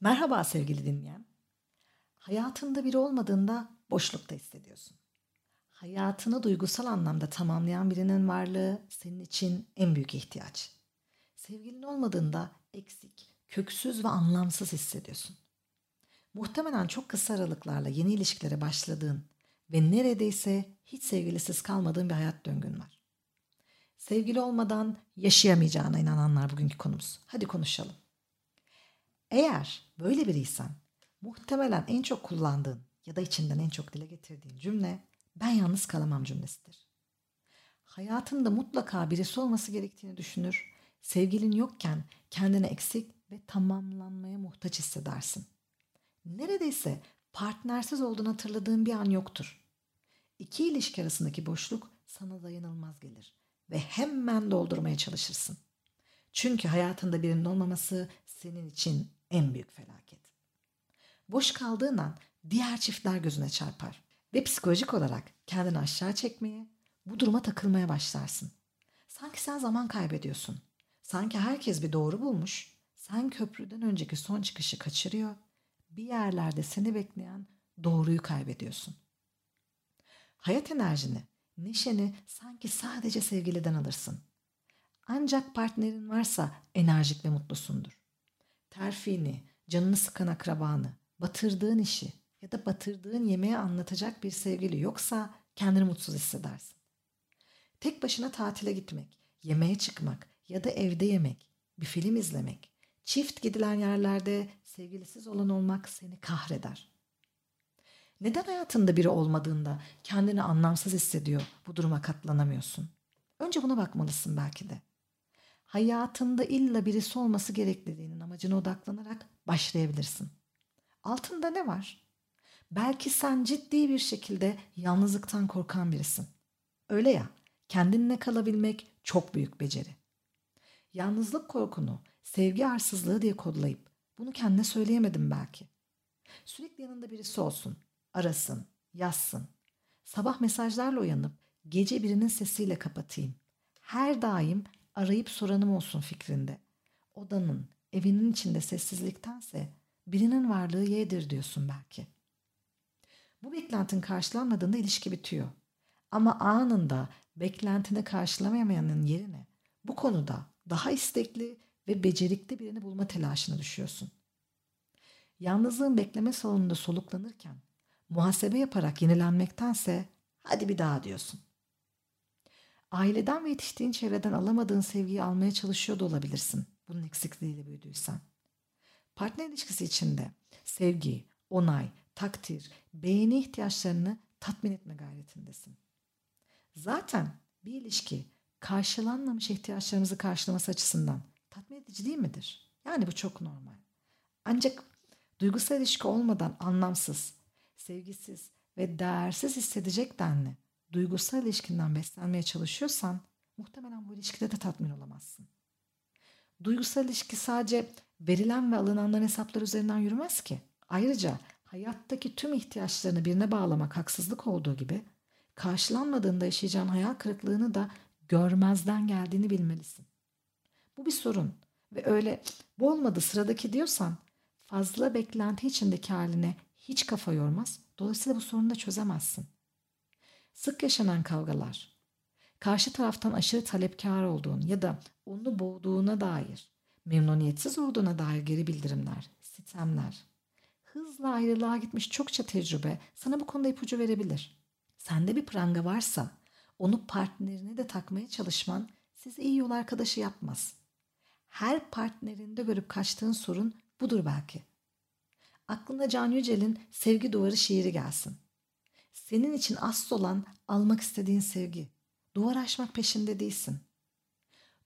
Merhaba sevgili dinleyen. Hayatında biri olmadığında boşlukta hissediyorsun. Hayatını duygusal anlamda tamamlayan birinin varlığı senin için en büyük ihtiyaç. Sevgilin olmadığında eksik, köksüz ve anlamsız hissediyorsun. Muhtemelen çok kısa aralıklarla yeni ilişkilere başladığın ve neredeyse hiç sevgilisiz kalmadığın bir hayat döngün var. Sevgili olmadan yaşayamayacağına inananlar bugünkü konumuz. Hadi konuşalım. Eğer böyle biriysen muhtemelen en çok kullandığın ya da içinden en çok dile getirdiğin cümle ben yalnız kalamam cümlesidir. Hayatında mutlaka birisi olması gerektiğini düşünür. Sevgilin yokken kendini eksik ve tamamlanmaya muhtaç hissedersin. Neredeyse partnersiz olduğunu hatırladığın bir an yoktur. İki ilişki arasındaki boşluk sana dayanılmaz gelir ve hemen doldurmaya çalışırsın. Çünkü hayatında birinin olmaması senin için en büyük felaket. Boş kaldığın an diğer çiftler gözüne çarpar ve psikolojik olarak kendini aşağı çekmeye, bu duruma takılmaya başlarsın. Sanki sen zaman kaybediyorsun. Sanki herkes bir doğru bulmuş, sen köprüden önceki son çıkışı kaçırıyor, bir yerlerde seni bekleyen doğruyu kaybediyorsun. Hayat enerjini, neşeni sanki sadece sevgiliden alırsın. Ancak partnerin varsa enerjik ve mutlusundur. Terfini, canını sıkan akrabanı, batırdığın işi ya da batırdığın yemeği anlatacak bir sevgili yoksa kendini mutsuz hissedersin. Tek başına tatile gitmek, yemeğe çıkmak ya da evde yemek, bir film izlemek, çift gidilen yerlerde sevgilisiz olan olmak seni kahreder. Neden hayatında biri olmadığında kendini anlamsız hissediyor, bu duruma katlanamıyorsun? Önce buna bakmalısın belki de. Hayatında illa birisi olması gerektiğinin amacına odaklanarak başlayabilirsin. Altında ne var? Belki sen ciddi bir şekilde yalnızlıktan korkan birisin. Öyle ya, kendinle kalabilmek çok büyük beceri. Yalnızlık korkunu sevgi arsızlığı diye kodlayıp bunu kendine söyleyemedim belki. Sürekli yanında birisi olsun, arasın, yazsın. Sabah mesajlarla uyanıp gece birinin sesiyle kapatayım. Her daim arayıp soranım olsun fikrinde. Odanın, evinin içinde sessizliktense birinin varlığı yedir diyorsun belki. Bu beklentin karşılanmadığında ilişki bitiyor. Ama anında beklentini karşılamayanın yerine bu konuda daha istekli ve becerikli birini bulma telaşına düşüyorsun. Yalnızlığın bekleme salonunda soluklanırken muhasebe yaparak yenilenmektense hadi bir daha diyorsun. Aileden ve yetiştiğin çevreden alamadığın sevgiyi almaya çalışıyor da olabilirsin. Bunun eksikliğiyle büyüdüysen. Partner ilişkisi içinde sevgi, onay, takdir, beğeni ihtiyaçlarını tatmin etme gayretindesin. Zaten bir ilişki karşılanmamış ihtiyaçlarımızı karşılaması açısından tatmin edici değil midir? Yani bu çok normal. Ancak duygusal ilişki olmadan anlamsız, sevgisiz ve değersiz hissedecek denli duygusal ilişkinden beslenmeye çalışıyorsan muhtemelen bu ilişkide de tatmin olamazsın. Duygusal ilişki sadece verilen ve alınanların hesapları üzerinden yürümez ki. Ayrıca hayattaki tüm ihtiyaçlarını birine bağlamak haksızlık olduğu gibi karşılanmadığında yaşayacağın hayal kırıklığını da görmezden geldiğini bilmelisin. Bu bir sorun ve öyle bu olmadı sıradaki diyorsan fazla beklenti içindeki haline hiç kafa yormaz. Dolayısıyla bu sorunu da çözemezsin. Sık yaşanan kavgalar, karşı taraftan aşırı talepkar olduğun ya da onu boğduğuna dair, memnuniyetsiz olduğuna dair geri bildirimler, sitemler, hızla ayrılığa gitmiş çokça tecrübe sana bu konuda ipucu verebilir. Sende bir pranga varsa onu partnerine de takmaya çalışman sizi iyi yol arkadaşı yapmaz. Her partnerinde görüp kaçtığın sorun budur belki. Aklına Can Yücel'in Sevgi Duvarı şiiri gelsin. Senin için asıl olan almak istediğin sevgi. Duvar aşmak peşinde değilsin.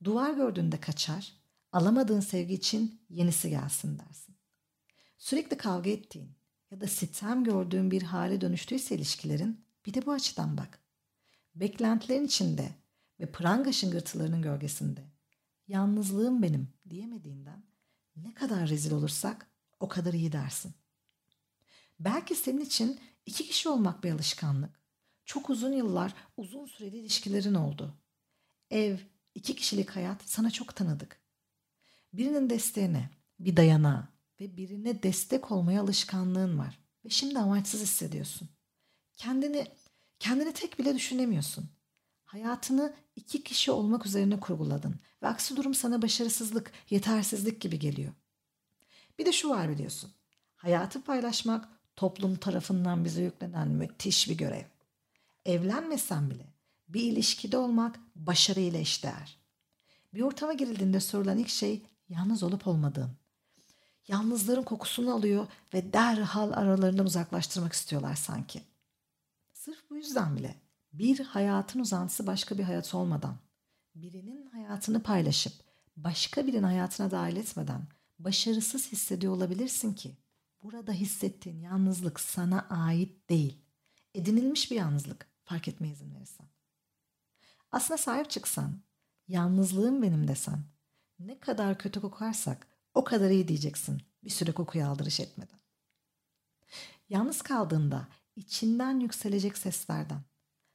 Duvar gördüğünde kaçar, alamadığın sevgi için yenisi gelsin dersin. Sürekli kavga ettiğin ya da sitem gördüğün bir hale dönüştüyse ilişkilerin bir de bu açıdan bak. Beklentilerin içinde ve pranga şıngırtılarının gölgesinde yalnızlığım benim diyemediğinden ne kadar rezil olursak o kadar iyi dersin. Belki senin için iki kişi olmak bir alışkanlık. Çok uzun yıllar uzun süreli ilişkilerin oldu. Ev, iki kişilik hayat sana çok tanıdık. Birinin desteğine, bir dayanağa ve birine destek olmaya alışkanlığın var ve şimdi amaçsız hissediyorsun. Kendini kendini tek bile düşünemiyorsun. Hayatını iki kişi olmak üzerine kurguladın ve aksi durum sana başarısızlık, yetersizlik gibi geliyor. Bir de şu var biliyorsun. Hayatı paylaşmak toplum tarafından bize yüklenen müthiş bir görev. Evlenmesen bile bir ilişkide olmak başarıyla eşdeğer. Bir ortama girildiğinde sorulan ilk şey yalnız olup olmadığın. Yalnızların kokusunu alıyor ve derhal aralarından uzaklaştırmak istiyorlar sanki. Sırf bu yüzden bile bir hayatın uzantısı başka bir hayat olmadan, birinin hayatını paylaşıp başka birinin hayatına dahil etmeden başarısız hissediyor olabilirsin ki burada hissettiğin yalnızlık sana ait değil. Edinilmiş bir yalnızlık fark etmeye izin verirsen. Aslında sahip çıksan, yalnızlığım benim desen, ne kadar kötü kokarsak o kadar iyi diyeceksin bir süre kokuyu aldırış etmeden. Yalnız kaldığında içinden yükselecek seslerden,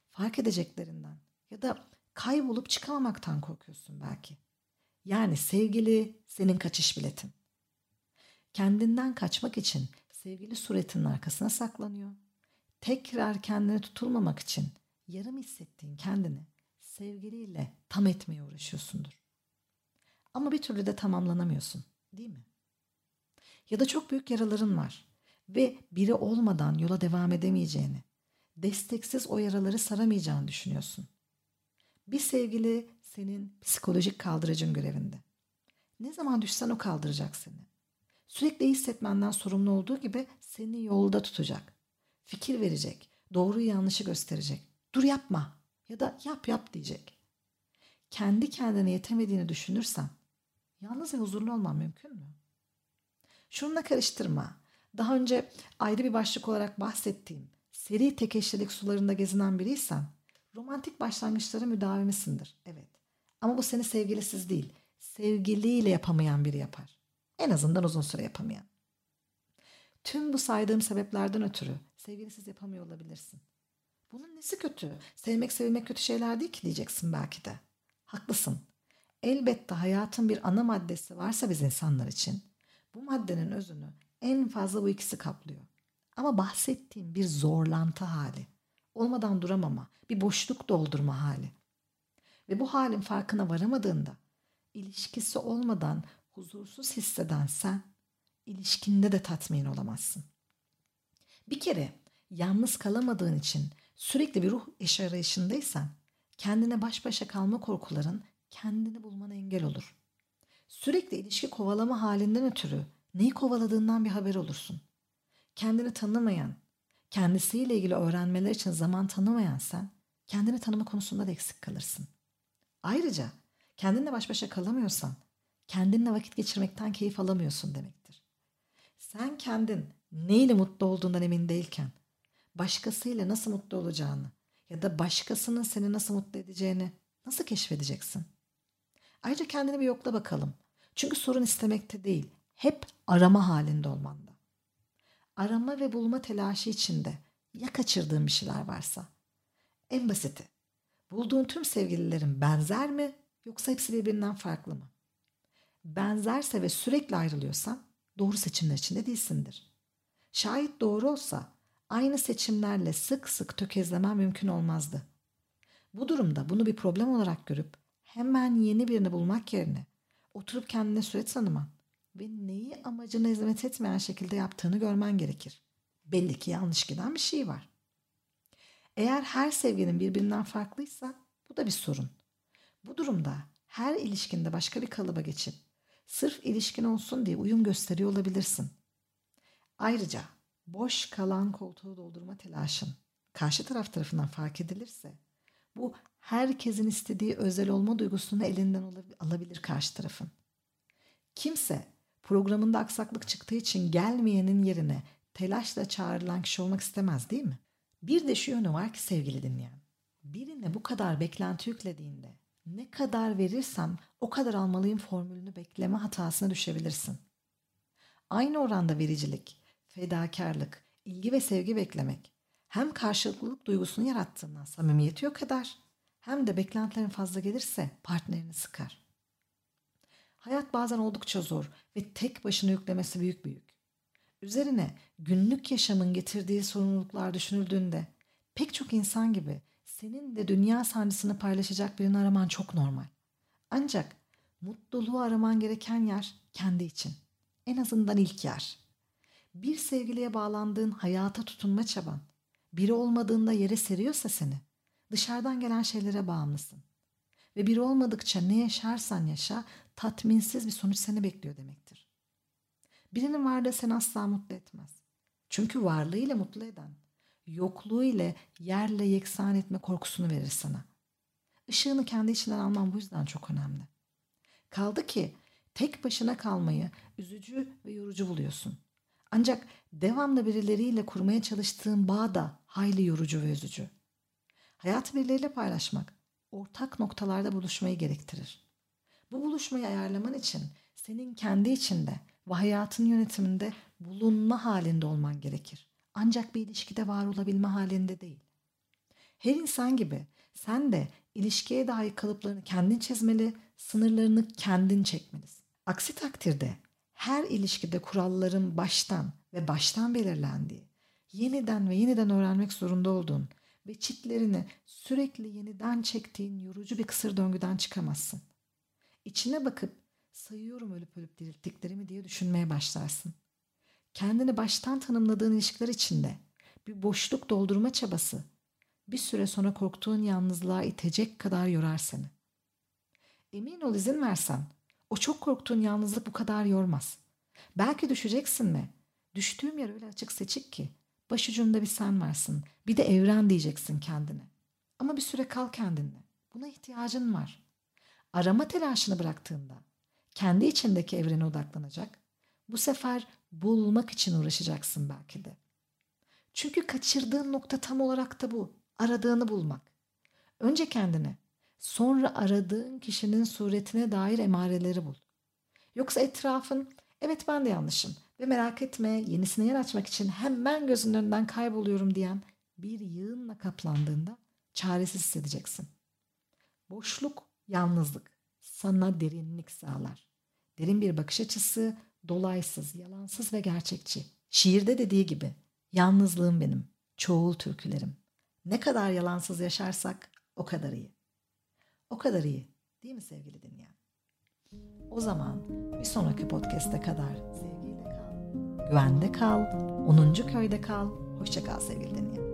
fark edeceklerinden ya da kaybolup çıkamamaktan korkuyorsun belki. Yani sevgili senin kaçış biletin. Kendinden kaçmak için sevgili suretinin arkasına saklanıyor. Tekrar kendine tutulmamak için yarım hissettiğin kendini sevgiliyle tam etmeye uğraşıyorsundur. Ama bir türlü de tamamlanamıyorsun, değil mi? Ya da çok büyük yaraların var ve biri olmadan yola devam edemeyeceğini, desteksiz o yaraları saramayacağını düşünüyorsun. Bir sevgili senin psikolojik kaldırıcın görevinde. Ne zaman düşsen o kaldıracak seni. Sürekli iyi hissetmenden sorumlu olduğu gibi seni yolda tutacak. Fikir verecek, doğruyu yanlışı gösterecek. Dur yapma ya da yap yap diyecek. Kendi kendine yetemediğini düşünürsen yalnız ve huzurlu olman mümkün mü? Şununla karıştırma. Daha önce ayrı bir başlık olarak bahsettiğim seri tek eşlilik sularında gezinen biriysen romantik başlangıçlara müdavimisindir. Evet. Ama bu seni sevgilisiz değil, sevgiliyle yapamayan biri yapar. En azından uzun süre yapamayan. Tüm bu saydığım sebeplerden ötürü sevgilisiz yapamıyor olabilirsin. Bunun nesi kötü? Sevmek sevilmek kötü şeyler değil ki diyeceksin belki de. Haklısın. Elbette hayatın bir ana maddesi varsa biz insanlar için bu maddenin özünü en fazla bu ikisi kaplıyor. Ama bahsettiğim bir zorlantı hali. Olmadan duramama, bir boşluk doldurma hali. Ve bu halin farkına varamadığında ilişkisi olmadan huzursuz hisseden sen ilişkinde de tatmin olamazsın. Bir kere yalnız kalamadığın için sürekli bir ruh eşi arayışındaysan kendine baş başa kalma korkuların kendini bulmana engel olur. Sürekli ilişki kovalama halinden ötürü neyi kovaladığından bir haber olursun. Kendini tanımayan, kendisiyle ilgili öğrenmeler için zaman tanımayan sen kendini tanıma konusunda da eksik kalırsın. Ayrıca kendinle baş başa kalamıyorsan kendinle vakit geçirmekten keyif alamıyorsun demektir. Sen kendin neyle mutlu olduğundan emin değilken başkasıyla nasıl mutlu olacağını ya da başkasının seni nasıl mutlu edeceğini nasıl keşfedeceksin? Ayrıca kendini bir yokla bakalım. Çünkü sorun istemekte değil, hep arama halinde olmanda. Arama ve bulma telaşı içinde ya kaçırdığın bir şeyler varsa. En basiti, bulduğun tüm sevgililerin benzer mi yoksa hepsi birbirinden farklı mı? Benzerse ve sürekli ayrılıyorsan doğru seçimler içinde değilsindir. Şayet doğru olsa aynı seçimlerle sık sık tökezlemen mümkün olmazdı. Bu durumda bunu bir problem olarak görüp hemen yeni birini bulmak yerine oturup kendine süre tanıman ve neyi amacına hizmet etmeyen şekilde yaptığını görmen gerekir. Belli ki yanlış giden bir şey var. Eğer her sevginin birbirinden farklıysa bu da bir sorun. Bu durumda her ilişkinde başka bir kalıba geçip sırf ilişkin olsun diye uyum gösteriyor olabilirsin. Ayrıca boş kalan koltuğu doldurma telaşın karşı taraf tarafından fark edilirse bu herkesin istediği özel olma duygusunu elinden alabilir karşı tarafın. Kimse programında aksaklık çıktığı için gelmeyenin yerine telaşla çağrılan kişi olmak istemez değil mi? Bir de şu yönü var ki sevgili dinleyen. Birine bu kadar beklenti yüklediğinde ne kadar verirsem o kadar almalıyım formülünü bekleme hatasına düşebilirsin. Aynı oranda vericilik, fedakarlık, ilgi ve sevgi beklemek hem karşılıklılık duygusunu yarattığından samimiyeti yok eder hem de beklentilerin fazla gelirse partnerini sıkar. Hayat bazen oldukça zor ve tek başına yüklemesi büyük bir yük. Üzerine günlük yaşamın getirdiği sorumluluklar düşünüldüğünde pek çok insan gibi senin de dünya sancısını paylaşacak birini araman çok normal. Ancak mutluluğu araman gereken yer kendi için. En azından ilk yer. Bir sevgiliye bağlandığın hayata tutunma çaban, biri olmadığında yere seriyorsa seni, dışarıdan gelen şeylere bağımlısın. Ve biri olmadıkça ne yaşarsan yaşa tatminsiz bir sonuç seni bekliyor demektir. Birinin varlığı seni asla mutlu etmez. Çünkü varlığıyla mutlu eden, yokluğu ile yerle yeksan etme korkusunu verir sana. Işığını kendi içinden alman bu yüzden çok önemli. Kaldı ki tek başına kalmayı üzücü ve yorucu buluyorsun. Ancak devamlı birileriyle kurmaya çalıştığın bağ da hayli yorucu ve üzücü. Hayatı birileriyle paylaşmak, ortak noktalarda buluşmayı gerektirir. Bu buluşmayı ayarlaman için senin kendi içinde ve hayatın yönetiminde bulunma halinde olman gerekir. Ancak bir ilişkide var olabilme halinde değil. Her insan gibi sen de ilişkiye dair kalıplarını kendin çizmeli, sınırlarını kendin çekmelisin. Aksi takdirde her ilişkide kuralların baştan ve baştan belirlendiği, yeniden ve yeniden öğrenmek zorunda olduğun ve çitlerini sürekli yeniden çektiğin yorucu bir kısır döngüden çıkamazsın. İçine bakıp sayıyorum ölüp ölüp dirilttiklerimi diye düşünmeye başlarsın. Kendini baştan tanımladığın ilişkiler içinde bir boşluk doldurma çabası bir süre sonra korktuğun yalnızlığa itecek kadar yorar seni. Emin ol izin versen o çok korktuğun yalnızlık bu kadar yormaz. Belki düşeceksin mi? Düştüğüm yer öyle açık seçik ki başucunda bir sen varsın bir de evren diyeceksin kendine. Ama bir süre kal kendinle. Buna ihtiyacın var. Arama telaşını bıraktığında kendi içindeki evrene odaklanacak. Bu sefer bulmak için uğraşacaksın belki de. Çünkü kaçırdığın nokta tam olarak da bu. Aradığını bulmak. Önce kendine, sonra aradığın kişinin suretine dair emareleri bul. Yoksa etrafın evet ben de yanlışım ve merak etme yenisine yer açmak için hemen gözünün önünden kayboluyorum diyen bir yığınla kaplandığında çaresiz hissedeceksin. Boşluk, yalnızlık sana derinlik sağlar. Derin bir bakış açısı, dolaysız, yalansız ve gerçekçi. Şiirde dediği gibi, yalnızlığım benim, çoğul türkülerim. Ne kadar yalansız yaşarsak o kadar iyi. O kadar iyi, değil mi sevgili dinleyen? O zaman bir sonraki podcast'e kadar sevgiyle kal, güvende kal, 10. köyde kal, hoşça kal sevgili dinleyen.